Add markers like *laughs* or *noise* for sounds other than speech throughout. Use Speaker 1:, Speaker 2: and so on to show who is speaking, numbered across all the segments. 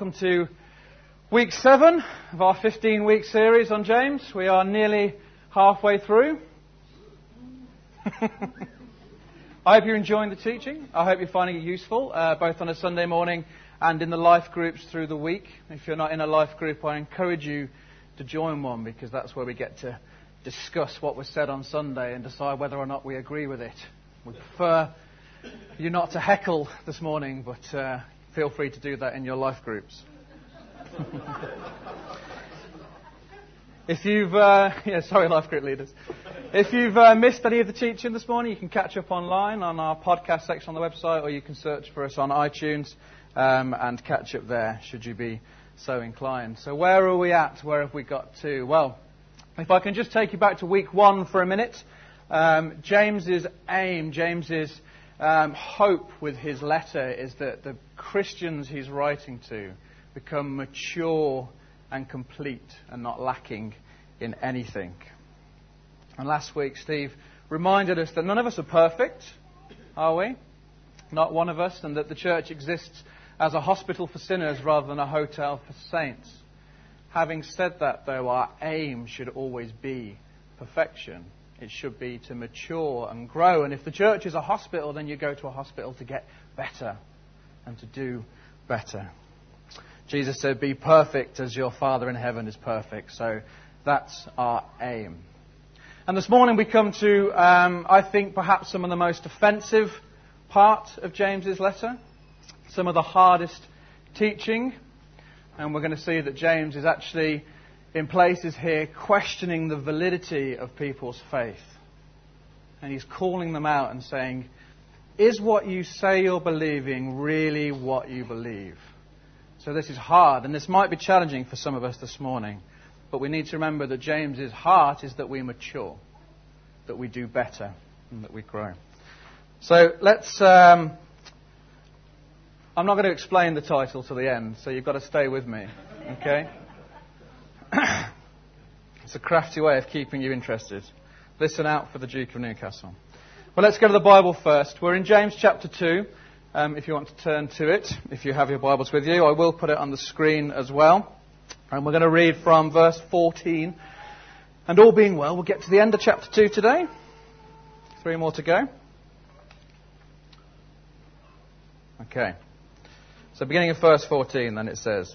Speaker 1: Welcome to week seven of our 15 week series on James. We are nearly halfway through. *laughs* I hope you're enjoying the teaching. I hope you're finding it useful, uh, both on a Sunday morning and in the life groups through the week. If you're not in a life group, I encourage you to join one because that's where we get to discuss what was said on Sunday and decide whether or not we agree with it. We prefer you not to heckle this morning, but uh, feel free to do that in your life groups. if you've, uh, *laughs* yeah, sorry, life group leaders. If you've uh, missed any of the teaching this morning, you can catch up online on our podcast section on the website, or you can search for us on iTunes um, and catch up there, should you be so inclined. So, where are we at? Where have we got to? Well, if I can just take you back to week one for a minute. Um, James's aim, James's um, hope with his letter is that the Christians he's writing to become mature and complete and not lacking in anything. And last week, Steve reminded us that none of us are perfect, are we? Not one of us, and that the church exists as a hospital for sinners rather than a hotel for saints. Having said that, though, our aim should always be perfection. It should be to mature and grow. And if the church is a hospital, then you go to a hospital to get better and to do better. Jesus said, Be perfect as your Father in heaven is perfect. So that's our aim. And this morning we come to, um, I think, perhaps some of the most offensive part of James's letter, some of the hardest teaching. And we're going to see that James is actually in places here questioning the validity of people's faith. And he's calling them out and saying, Is what you say you're believing really what you believe? So this is hard, and this might be challenging for some of us this morning. But we need to remember that James's heart is that we mature, that we do better, and that we grow. So let's. Um, I'm not going to explain the title to the end, so you've got to stay with me. Okay? *coughs* it's a crafty way of keeping you interested. Listen out for the Duke of Newcastle. Well, let's go to the Bible first. We're in James chapter 2. Um, if you want to turn to it, if you have your Bibles with you, I will put it on the screen as well. And we're going to read from verse 14. And all being well, we'll get to the end of chapter 2 today. Three more to go. Okay. So, beginning of verse 14, then it says.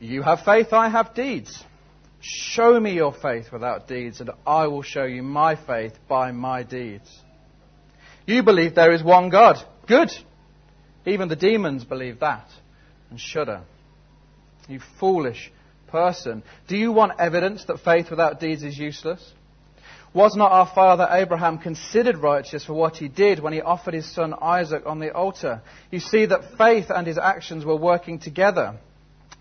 Speaker 1: you have faith, I have deeds. Show me your faith without deeds, and I will show you my faith by my deeds. You believe there is one God. Good. Even the demons believe that and shudder. You foolish person. Do you want evidence that faith without deeds is useless? Was not our father Abraham considered righteous for what he did when he offered his son Isaac on the altar? You see that faith and his actions were working together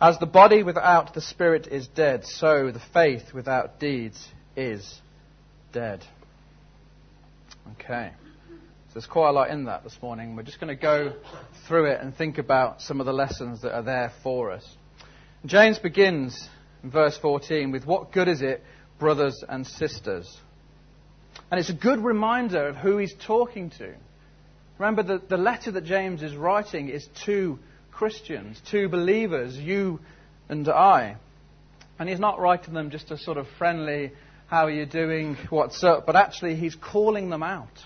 Speaker 1: As the body without the spirit is dead, so the faith without deeds is dead. Okay. So there's quite a lot in that this morning. We're just going to go through it and think about some of the lessons that are there for us. James begins in verse 14 with, What good is it, brothers and sisters? And it's a good reminder of who he's talking to. Remember, the, the letter that James is writing is to Christians, two believers, you and I. And he's not writing them just a sort of friendly, how are you doing, what's up, but actually he's calling them out.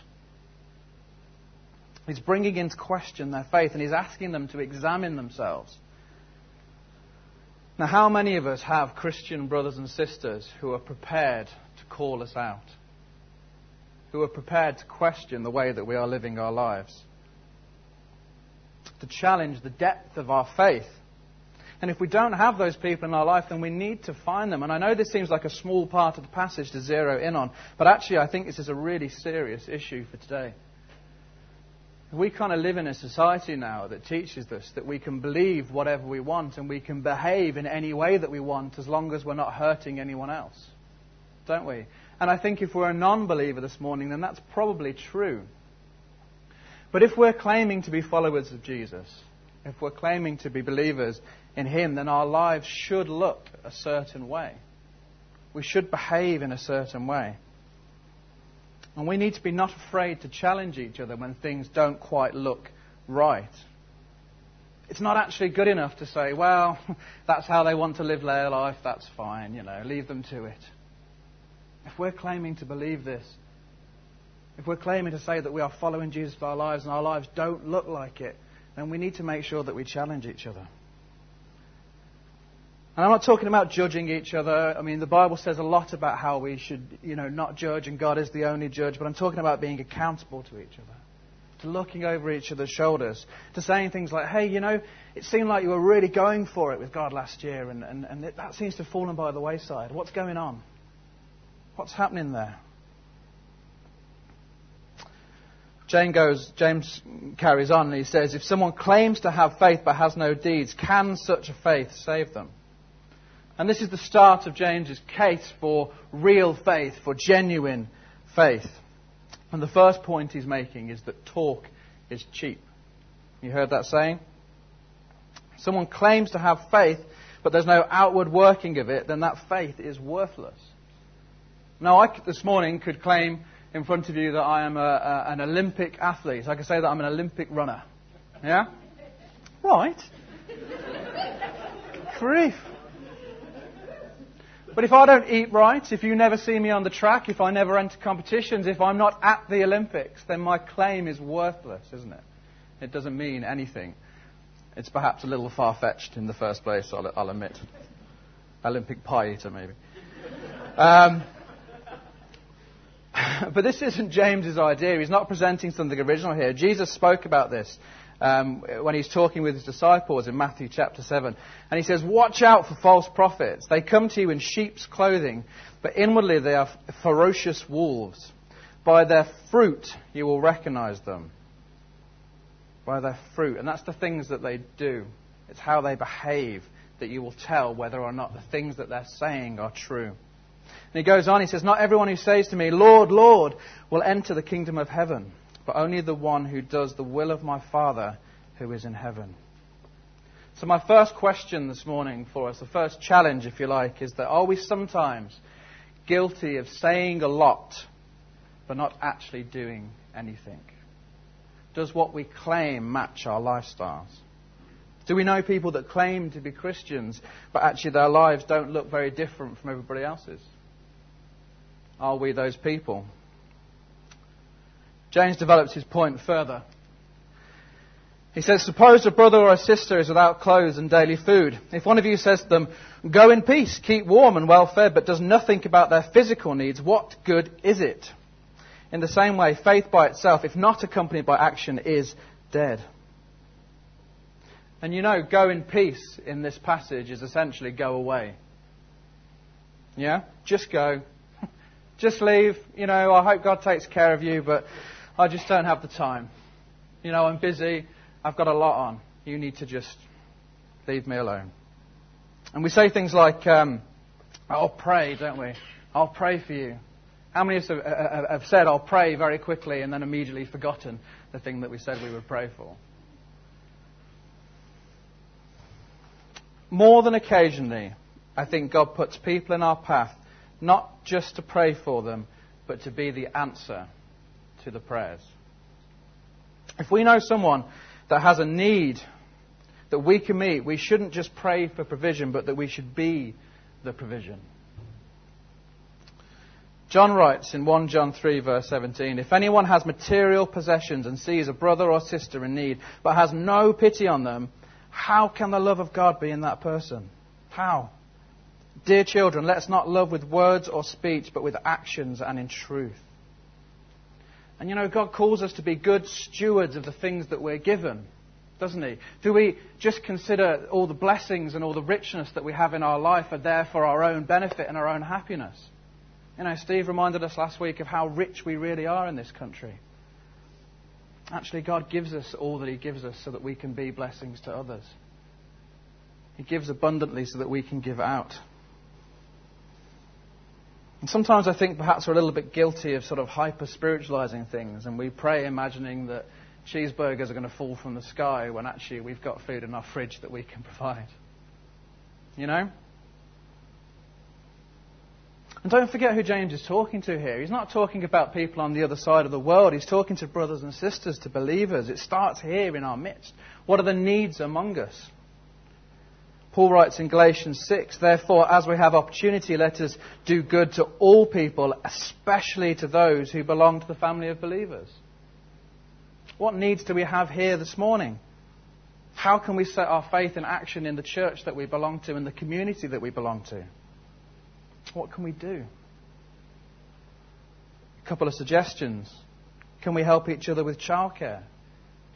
Speaker 1: He's bringing into question their faith and he's asking them to examine themselves. Now, how many of us have Christian brothers and sisters who are prepared to call us out? Who are prepared to question the way that we are living our lives? To challenge the depth of our faith. And if we don't have those people in our life, then we need to find them. And I know this seems like a small part of the passage to zero in on, but actually, I think this is a really serious issue for today. We kind of live in a society now that teaches us that we can believe whatever we want and we can behave in any way that we want as long as we're not hurting anyone else. Don't we? And I think if we're a non believer this morning, then that's probably true. But if we're claiming to be followers of Jesus, if we're claiming to be believers in Him, then our lives should look a certain way. We should behave in a certain way. And we need to be not afraid to challenge each other when things don't quite look right. It's not actually good enough to say, well, *laughs* that's how they want to live their life, that's fine, you know, leave them to it. If we're claiming to believe this, if we're claiming to say that we are following Jesus for our lives and our lives don't look like it, then we need to make sure that we challenge each other. And I'm not talking about judging each other. I mean, the Bible says a lot about how we should, you know, not judge and God is the only judge, but I'm talking about being accountable to each other, to looking over each other's shoulders, to saying things like, hey, you know, it seemed like you were really going for it with God last year, and, and, and that seems to have fallen by the wayside. What's going on? What's happening there? James goes, James carries on and he says, if someone claims to have faith but has no deeds, can such a faith save them? And this is the start of James's case for real faith, for genuine faith. And the first point he's making is that talk is cheap. You heard that saying? Someone claims to have faith, but there's no outward working of it, then that faith is worthless. Now, I this morning could claim in front of you that I am a, a, an Olympic athlete. I could say that I'm an Olympic runner. Yeah? Right. Grief. But if I don't eat right, if you never see me on the track, if I never enter competitions, if I'm not at the Olympics, then my claim is worthless, isn't it? It doesn't mean anything. It's perhaps a little far fetched in the first place, I'll, I'll admit. Olympic pie eater, maybe. Um, *laughs* but this isn't James's idea. He's not presenting something original here. Jesus spoke about this um, when he's talking with his disciples in Matthew chapter 7. And he says, Watch out for false prophets. They come to you in sheep's clothing, but inwardly they are ferocious wolves. By their fruit you will recognize them. By their fruit. And that's the things that they do, it's how they behave that you will tell whether or not the things that they're saying are true. And he goes on, he says, Not everyone who says to me, Lord, Lord, will enter the kingdom of heaven but only the one who does the will of my Father who is in heaven. So, my first question this morning for us, the first challenge, if you like, is that are we sometimes guilty of saying a lot but not actually doing anything? Does what we claim match our lifestyles? Do we know people that claim to be Christians, but actually their lives don't look very different from everybody else's? Are we those people? James develops his point further. He says, Suppose a brother or a sister is without clothes and daily food. If one of you says to them, Go in peace, keep warm and well fed, but does nothing about their physical needs, what good is it? In the same way, faith by itself, if not accompanied by action, is dead. And you know, go in peace in this passage is essentially go away. Yeah? Just go. Just leave. You know, I hope God takes care of you, but I just don't have the time. You know, I'm busy. I've got a lot on. You need to just leave me alone. And we say things like, um, I'll pray, don't we? I'll pray for you. How many of us have, uh, uh, uh, have said, I'll pray very quickly and then immediately forgotten the thing that we said we would pray for? More than occasionally, I think God puts people in our path not just to pray for them, but to be the answer to the prayers. If we know someone that has a need that we can meet, we shouldn't just pray for provision, but that we should be the provision. John writes in 1 John 3, verse 17 If anyone has material possessions and sees a brother or sister in need, but has no pity on them, how can the love of God be in that person? How? Dear children, let's not love with words or speech, but with actions and in truth. And you know, God calls us to be good stewards of the things that we're given, doesn't He? Do we just consider all the blessings and all the richness that we have in our life are there for our own benefit and our own happiness? You know, Steve reminded us last week of how rich we really are in this country. Actually, God gives us all that He gives us so that we can be blessings to others. He gives abundantly so that we can give out. And sometimes I think perhaps we're a little bit guilty of sort of hyper spiritualizing things, and we pray imagining that cheeseburgers are going to fall from the sky when actually we've got food in our fridge that we can provide. You know? And don't forget who James is talking to here. He's not talking about people on the other side of the world. He's talking to brothers and sisters, to believers. It starts here in our midst. What are the needs among us? Paul writes in Galatians 6, Therefore, as we have opportunity, let us do good to all people, especially to those who belong to the family of believers. What needs do we have here this morning? How can we set our faith in action in the church that we belong to, in the community that we belong to? What can we do? A couple of suggestions. Can we help each other with childcare?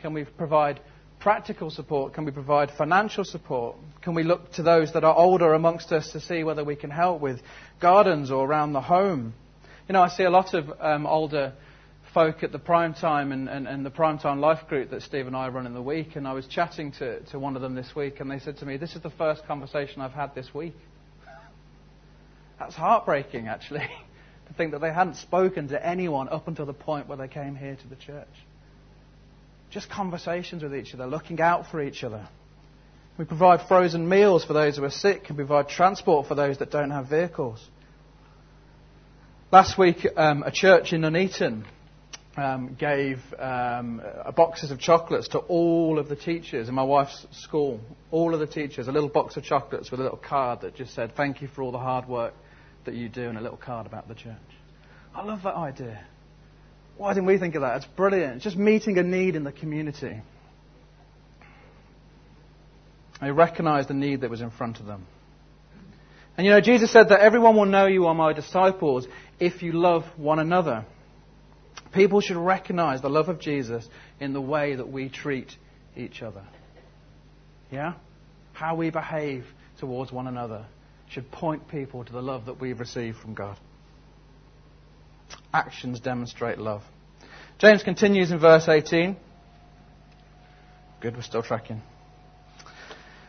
Speaker 1: Can we provide practical support? Can we provide financial support? Can we look to those that are older amongst us to see whether we can help with gardens or around the home? You know, I see a lot of um, older folk at the prime time and, and, and, the prime time life group that Steve and I run in the week, and I was chatting to, to one of them this week, and they said to me, This is the first conversation I've had this week. That's heartbreaking, actually, *laughs* to think that they hadn't spoken to anyone up until the point where they came here to the church. Just conversations with each other, looking out for each other. We provide frozen meals for those who are sick and provide transport for those that don't have vehicles. Last week, um, a church in Nuneaton um, gave um, boxes of chocolates to all of the teachers in my wife's school. All of the teachers, a little box of chocolates with a little card that just said, Thank you for all the hard work that you do and a little card about the church. I love that idea. Why didn't we think of that? It's brilliant. It's just meeting a need in the community. They recognized the need that was in front of them. And you know, Jesus said that everyone will know you are my disciples if you love one another. People should recognize the love of Jesus in the way that we treat each other. Yeah? How we behave towards one another should point people to the love that we've received from God. Actions demonstrate love. James continues in verse 18. Good, we're still tracking.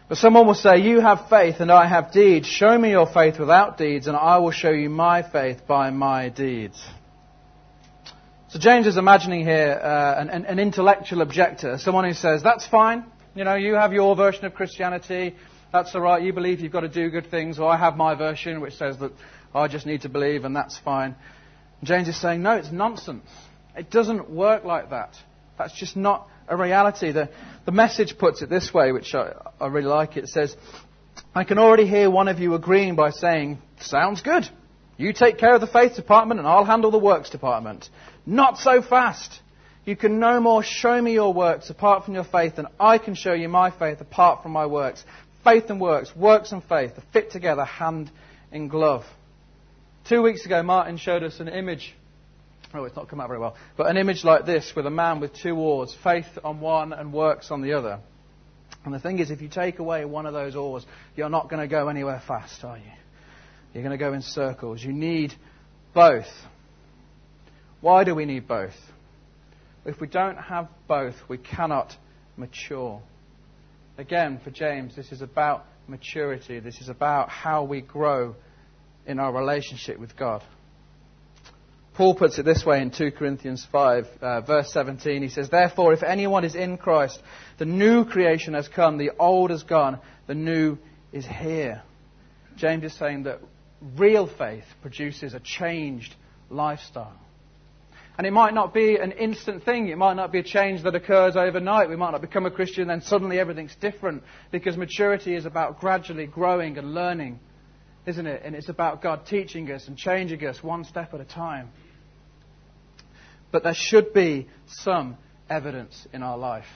Speaker 1: But someone will say, You have faith and I have deeds. Show me your faith without deeds, and I will show you my faith by my deeds. So James is imagining here uh, an, an, intellectual objector, someone who says, That's fine. You know, you have your version of Christianity. That's all right. You believe you've got to do good things. Or I have my version, which says that I just need to believe, and that's fine. James is saying, no, it's nonsense. It doesn't work like that. That's just not a reality. The, the message puts it this way, which I, I really like. It says, I can already hear one of you agreeing by saying, Sounds good. You take care of the faith department and I'll handle the works department. Not so fast. You can no more show me your works apart from your faith than I can show you my faith apart from my works. Faith and works, works and faith are fit together hand in glove. Two weeks ago, Martin showed us an image. Oh, it's not come out very well. But an image like this with a man with two oars, faith on one and works on the other. And the thing is, if you take away one of those oars, you're not going to go anywhere fast, are you? You're going to go in circles. You need both. Why do we need both? If we don't have both, we cannot mature. Again, for James, this is about maturity. This is about how we grow in our relationship with God. Paul puts it this way in 2 Corinthians 5, uh, verse 17. He says, Therefore, if anyone is in Christ, the new creation has come, the old has gone, the new is here. James is saying that real faith produces a changed lifestyle. And it might not be an instant thing. It might not be a change that occurs overnight. We might not become a Christian and then suddenly everything's different. Because maturity is about gradually growing and learning, isn't it? And it's about God teaching us and changing us one step at a time. But there should be some evidence in our life.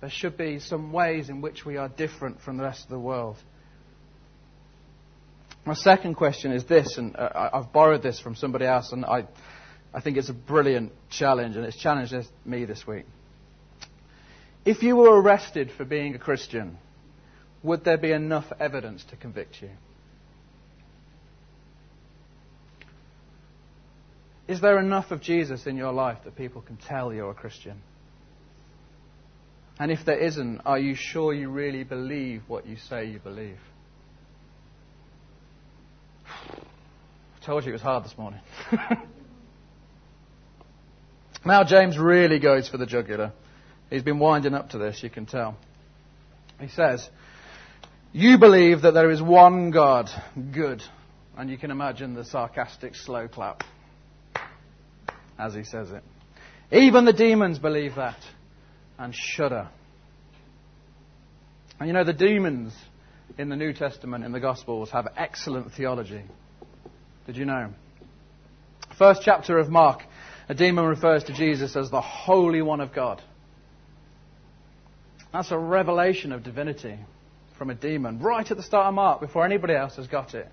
Speaker 1: There should be some ways in which we are different from the rest of the world. My second question is this, and uh, I've borrowed this from somebody else, and I, I think it's a brilliant challenge, and it's challenged me this week. If you were arrested for being a Christian, would there be enough evidence to convict you? Is there enough of Jesus in your life that people can tell you're a Christian? And if there isn't, are you sure you really believe what you say you believe? I told you it was hard this morning. *laughs* now, James really goes for the jugular. He's been winding up to this, you can tell. He says, You believe that there is one God, good. And you can imagine the sarcastic slow clap as he says it. Even the demons believe that and shudder. And you know, the demons in the New Testament, in the Gospels, have excellent theology. Did you know? First chapter of Mark, a demon refers to Jesus as the Holy One of God. That's a revelation of divinity from a demon right at the start of Mark before anybody else has got it.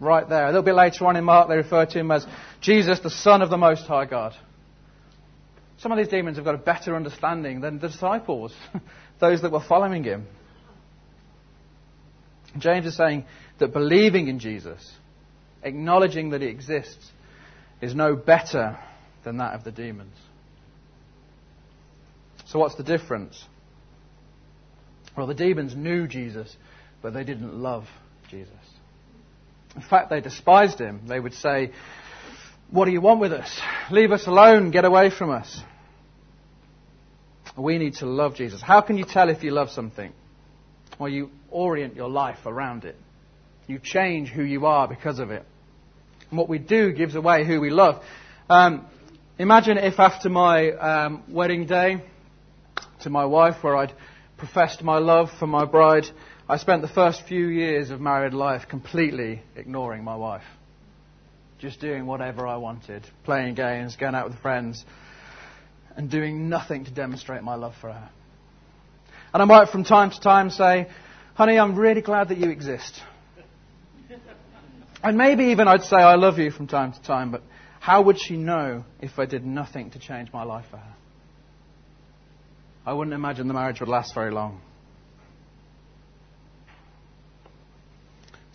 Speaker 1: Right there. A little bit later on in Mark, they refer to him as Jesus, the Son of the Most High God. Some of these demons have got a better understanding than the disciples, *laughs* those that were following him. James is saying that believing in Jesus, acknowledging that he exists, is no better than that of the demons. So, what's the difference? Well, the demons knew Jesus, but they didn't love Jesus. In fact, they despised him. They would say, What do you want with us? Leave us alone. Get away from us. We need to love Jesus. How can you tell if you love something? Well, you orient your life around it. You change who you are because of it. And what we do gives away who we love. Um, imagine if after my um, wedding day to my wife, where I'd professed my love for my bride, I spent the first few years of married life completely ignoring my wife. Just doing whatever I wanted, playing games, going out with friends, and doing nothing to demonstrate my love for her. And I might from time to time say, honey, I'm really glad that you exist. and maybe even I'd say I love you from time to time, but how would she know if I did nothing to change my life for her? I wouldn't imagine the marriage would last very long.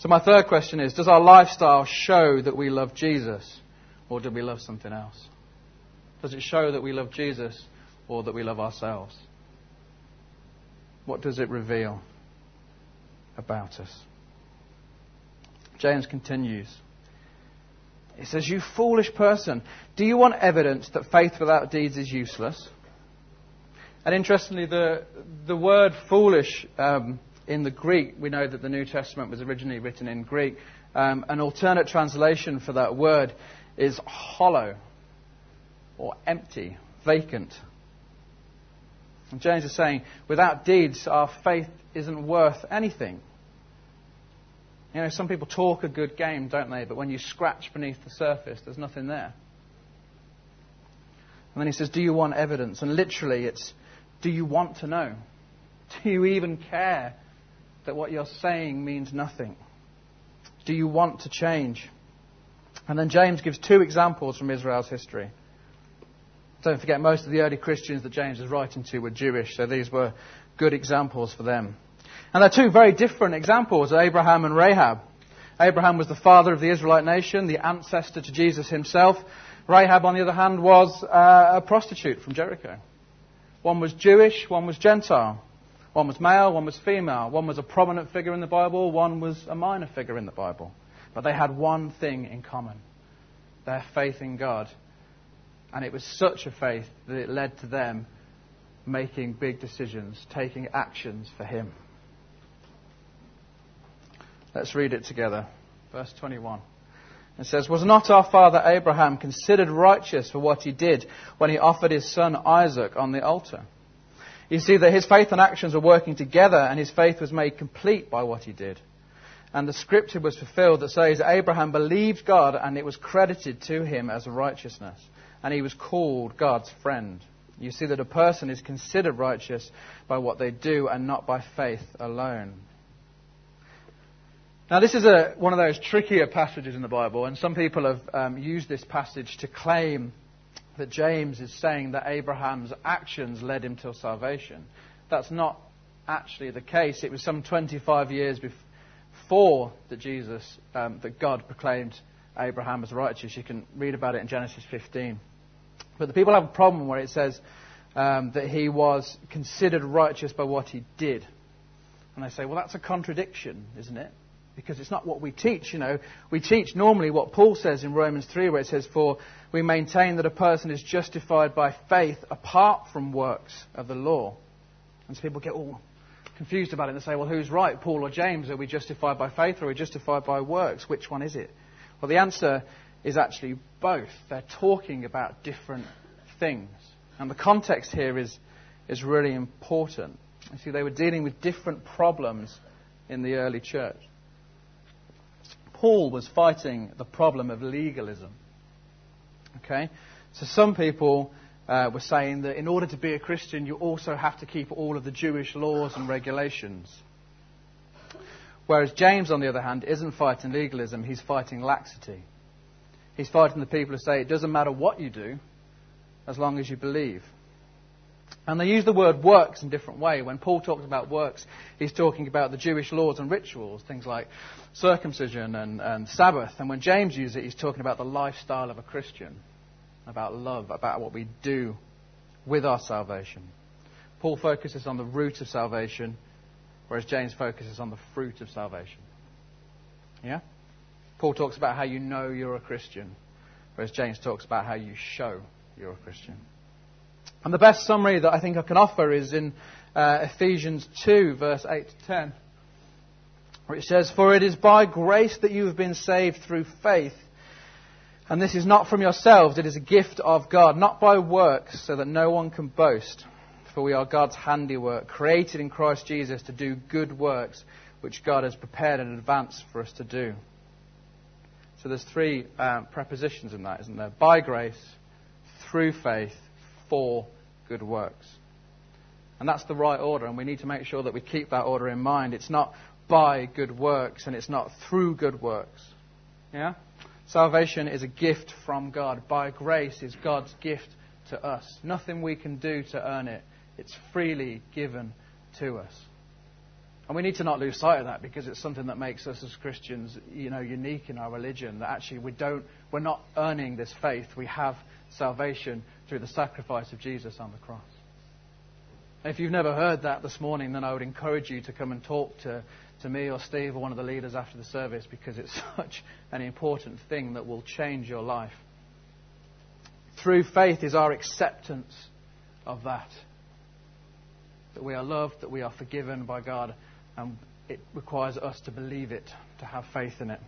Speaker 1: So, my third question is Does our lifestyle show that we love Jesus or do we love something else? Does it show that we love Jesus or that we love ourselves? What does it reveal about us? James continues. He says, You foolish person, do you want evidence that faith without deeds is useless? And interestingly, the, the word foolish um, in the Greek, we know that the New Testament was originally written in Greek. Um, an alternate translation for that word is hollow or empty, vacant. And James is saying, without deeds, our faith isn't worth anything. You know, some people talk a good game, don't they? But when you scratch beneath the surface, there's nothing there. And then he says, Do you want evidence? And literally, it's, Do you want to know? *laughs* Do you even care that what you're saying means nothing? Do you want to change? And then James gives two examples from Israel's history. Don't forget, most of the early Christians that James is writing to were Jewish, so these were good examples for them. And they're two very different examples Abraham and Rahab. Abraham was the father of the Israelite nation, the ancestor to Jesus himself. Rahab, on the other hand, was uh, a prostitute from Jericho. One was Jewish, one was Gentile. One was male, one was female. One was a prominent figure in the Bible, one was a minor figure in the Bible. But they had one thing in common their faith in God and it was such a faith that it led to them making big decisions, taking actions for Him. Let's read it together. Verse 21. It says, Was not our father Abraham considered righteous for what he did when he offered his son Isaac on the altar? You see that his faith and actions were working together, and his faith was made complete by what he did. And the scripture was fulfilled that says, Abraham believed God, and it was credited to him as righteousness and he was called God's friend. You see that a person is considered righteous by what they do and not by faith alone. Now, this is a, one of those trickier passages in the Bible, and some people have um, used this passage to claim that James is saying that Abraham's actions led him to salvation. That's not actually the case. It was some 25 years before that Jesus, um, that God proclaimed Abraham as righteous. You can read about it in Genesis 15. But the people have a problem where it says um, that he was considered righteous by what he did. And they say, well, that's a contradiction, isn't it? Because it's not what we teach, you know. We teach normally what Paul says in Romans 3, where it says, For we maintain that a person is justified by faith apart from works of the law. And so people get all confused about it and say, well, who's right, Paul or James? Are we justified by faith or are we justified by works? Which one is it? Well, the answer is actually both. They're talking about different things. And the context here is, is really important. You see, they were dealing with different problems in the early church. Paul was fighting the problem of legalism. Okay? So some people uh, were saying that in order to be a Christian, you also have to keep all of the Jewish laws and regulations. Whereas James, on the other hand, isn't fighting legalism, he's fighting laxity. He's fighting the people who say it doesn't matter what you do as long as you believe. And they use the word works in a different way. When Paul talks about works, he's talking about the Jewish laws and rituals, things like circumcision and, and Sabbath. And when James uses it, he's talking about the lifestyle of a Christian, about love, about what we do with our salvation. Paul focuses on the root of salvation, whereas James focuses on the fruit of salvation. Yeah? Paul talks about how you know you're a Christian, whereas James talks about how you show you're a Christian. And the best summary that I think I can offer is in uh, Ephesians 2, verse 8 to 10, where it says, For it is by grace that you have been saved through faith. And this is not from yourselves, it is a gift of God, not by works, so that no one can boast. For we are God's handiwork, created in Christ Jesus to do good works, which God has prepared in advance for us to do. So there's three um, prepositions in that, isn't there? By grace, through faith, for good works. And that's the right order, and we need to make sure that we keep that order in mind. It's not by good works, and it's not through good works. Yeah? Salvation is a gift from God. By grace is God's gift to us. Nothing we can do to earn it. It's freely given to us. And we need to not lose sight of that because it's something that makes us as Christians, you know, unique in our religion. That actually we don't, we're not earning this faith. We have salvation through the sacrifice of Jesus on the cross. If you've never heard that this morning, then I would encourage you to come and talk to, to me or Steve or one of the leaders after the service because it's *laughs* such an important thing that will change your life. Through faith is our acceptance of that. That we are loved, that we are forgiven by God, and it requires us to believe it, to have faith in it.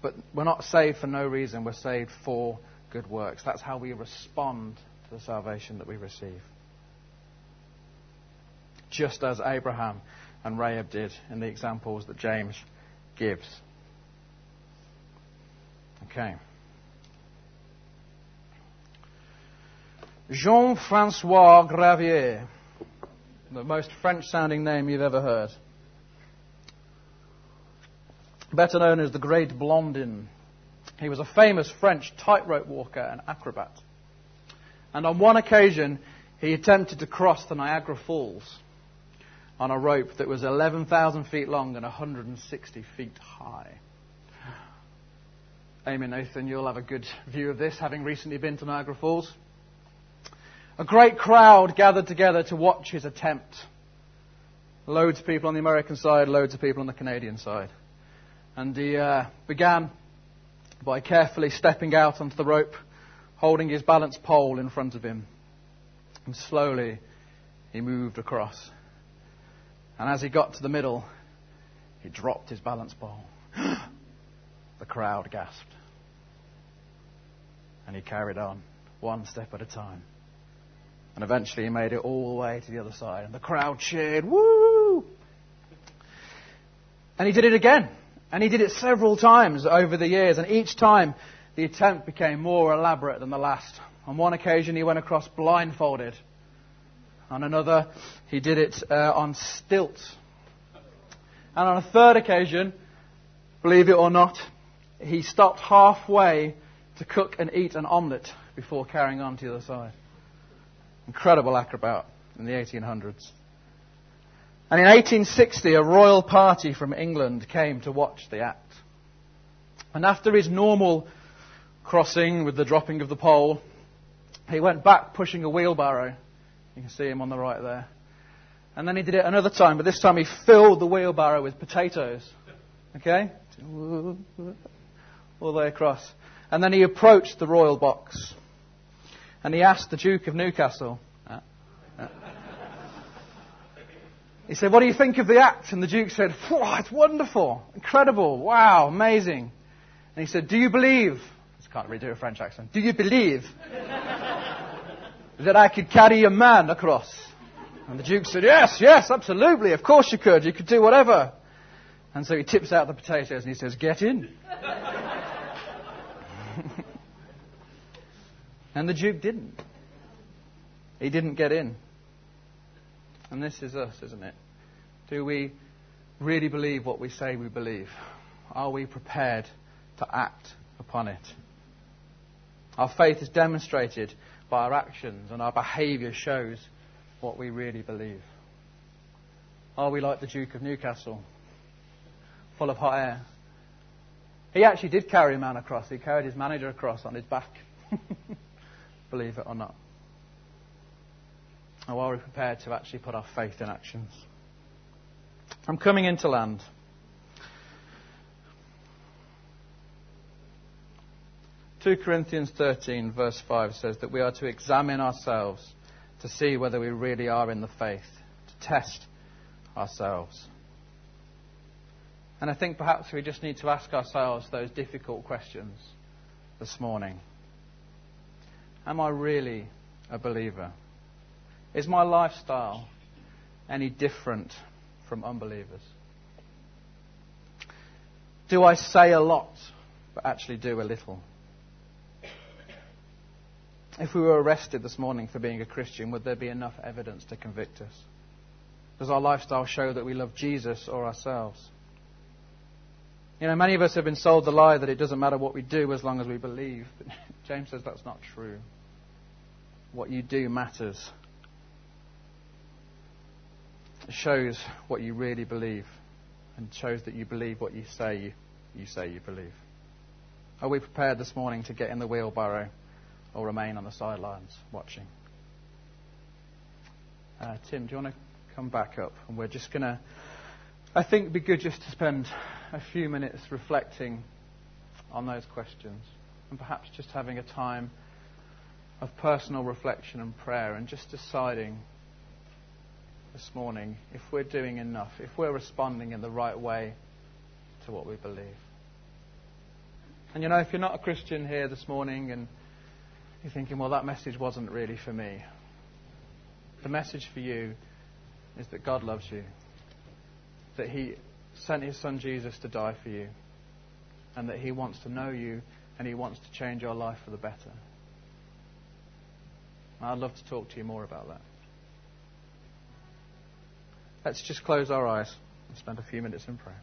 Speaker 1: But we're not saved for no reason, we're saved for good works. That's how we respond to the salvation that we receive. Just as Abraham and Rahab did in the examples that James gives. Okay. Jean Francois Gravier, the most French sounding name you've ever heard. Better known as the Great Blondin he was a famous French tightrope walker and acrobat. And on one occasion, he attempted to cross the Niagara Falls on a rope that was 11,000 feet long and 160 feet high. Amy Nathan, you'll have a good view of this, having recently been to Niagara Falls. A great crowd gathered together to watch his attempt. Loads of people on the American side, loads of people on the Canadian side. And he uh, began by carefully stepping out onto the rope, holding his balance pole in front of him. And slowly he moved across. And as he got to the middle, he dropped his balance pole. *gasps* the crowd gasped. And he carried on, one step at a time. And eventually he made it all the way to the other side. And the crowd cheered, Woo! And he did it again. And he did it several times over the years, and each time the attempt became more elaborate than the last. On one occasion, he went across blindfolded. On another, he did it uh, on stilts. And on a third occasion, believe it or not, he stopped halfway to cook and eat an omelette before carrying on to the other side. Incredible acrobat in the 1800s. And in 1860, a royal party from England came to watch the act. And after his normal crossing with the dropping of the pole, he went back pushing a wheelbarrow. You can see him on the right there. And then he did it another time, but this time he filled the wheelbarrow with potatoes. Okay? All the way across. And then he approached the royal box. And he asked the Duke of Newcastle. He said, What do you think of the act? And the Duke said, It's wonderful, incredible, wow, amazing. And he said, Do you believe? I can't really do a French accent. Do you believe that I could carry a man across? And the Duke said, Yes, yes, absolutely. Of course you could. You could do whatever. And so he tips out the potatoes and he says, Get in. *laughs* and the Duke didn't. He didn't get in. And this is us, isn't it? Do we really believe what we say we believe? Are we prepared to act upon it? Our faith is demonstrated by our actions, and our behaviour shows what we really believe. Are we like the Duke of Newcastle, full of hot air? He actually did carry a man across. He carried his manager across on his back. *laughs* believe it or not. Or are we prepared to actually put our faith in actions? I'm coming into land. 2 Corinthians 13, verse 5 says that we are to examine ourselves to see whether we really are in the faith, to test ourselves. And I think perhaps we just need to ask ourselves those difficult questions this morning. Am I really a believer? Is my lifestyle any different from unbelievers? Do I say a lot but actually do a little? If we were arrested this morning for being a Christian, would there be enough evidence to convict us? Does our lifestyle show that we love Jesus or ourselves? You know, many of us have been sold the lie that it doesn't matter what we do as long as we believe. But *laughs* James says that's not true. What you do matters. Shows what you really believe and shows that you believe what you say you, you say you believe. Are we prepared this morning to get in the wheelbarrow or remain on the sidelines watching? Uh, Tim, do you want to come back up? And we're just going to, I think it'd be good just to spend a few minutes reflecting on those questions and perhaps just having a time of personal reflection and prayer and just deciding this morning if we're doing enough, if we're responding in the right way to what we believe. And you know, if you're not a Christian here this morning and you're thinking, well, that message wasn't really for me, the message for you is that God loves you, that He sent His Son Jesus to die for you, and that He wants to know you and He wants to change your life for the better. I'd love to talk to you more about that. Let's just close our eyes and spend a few minutes in prayer.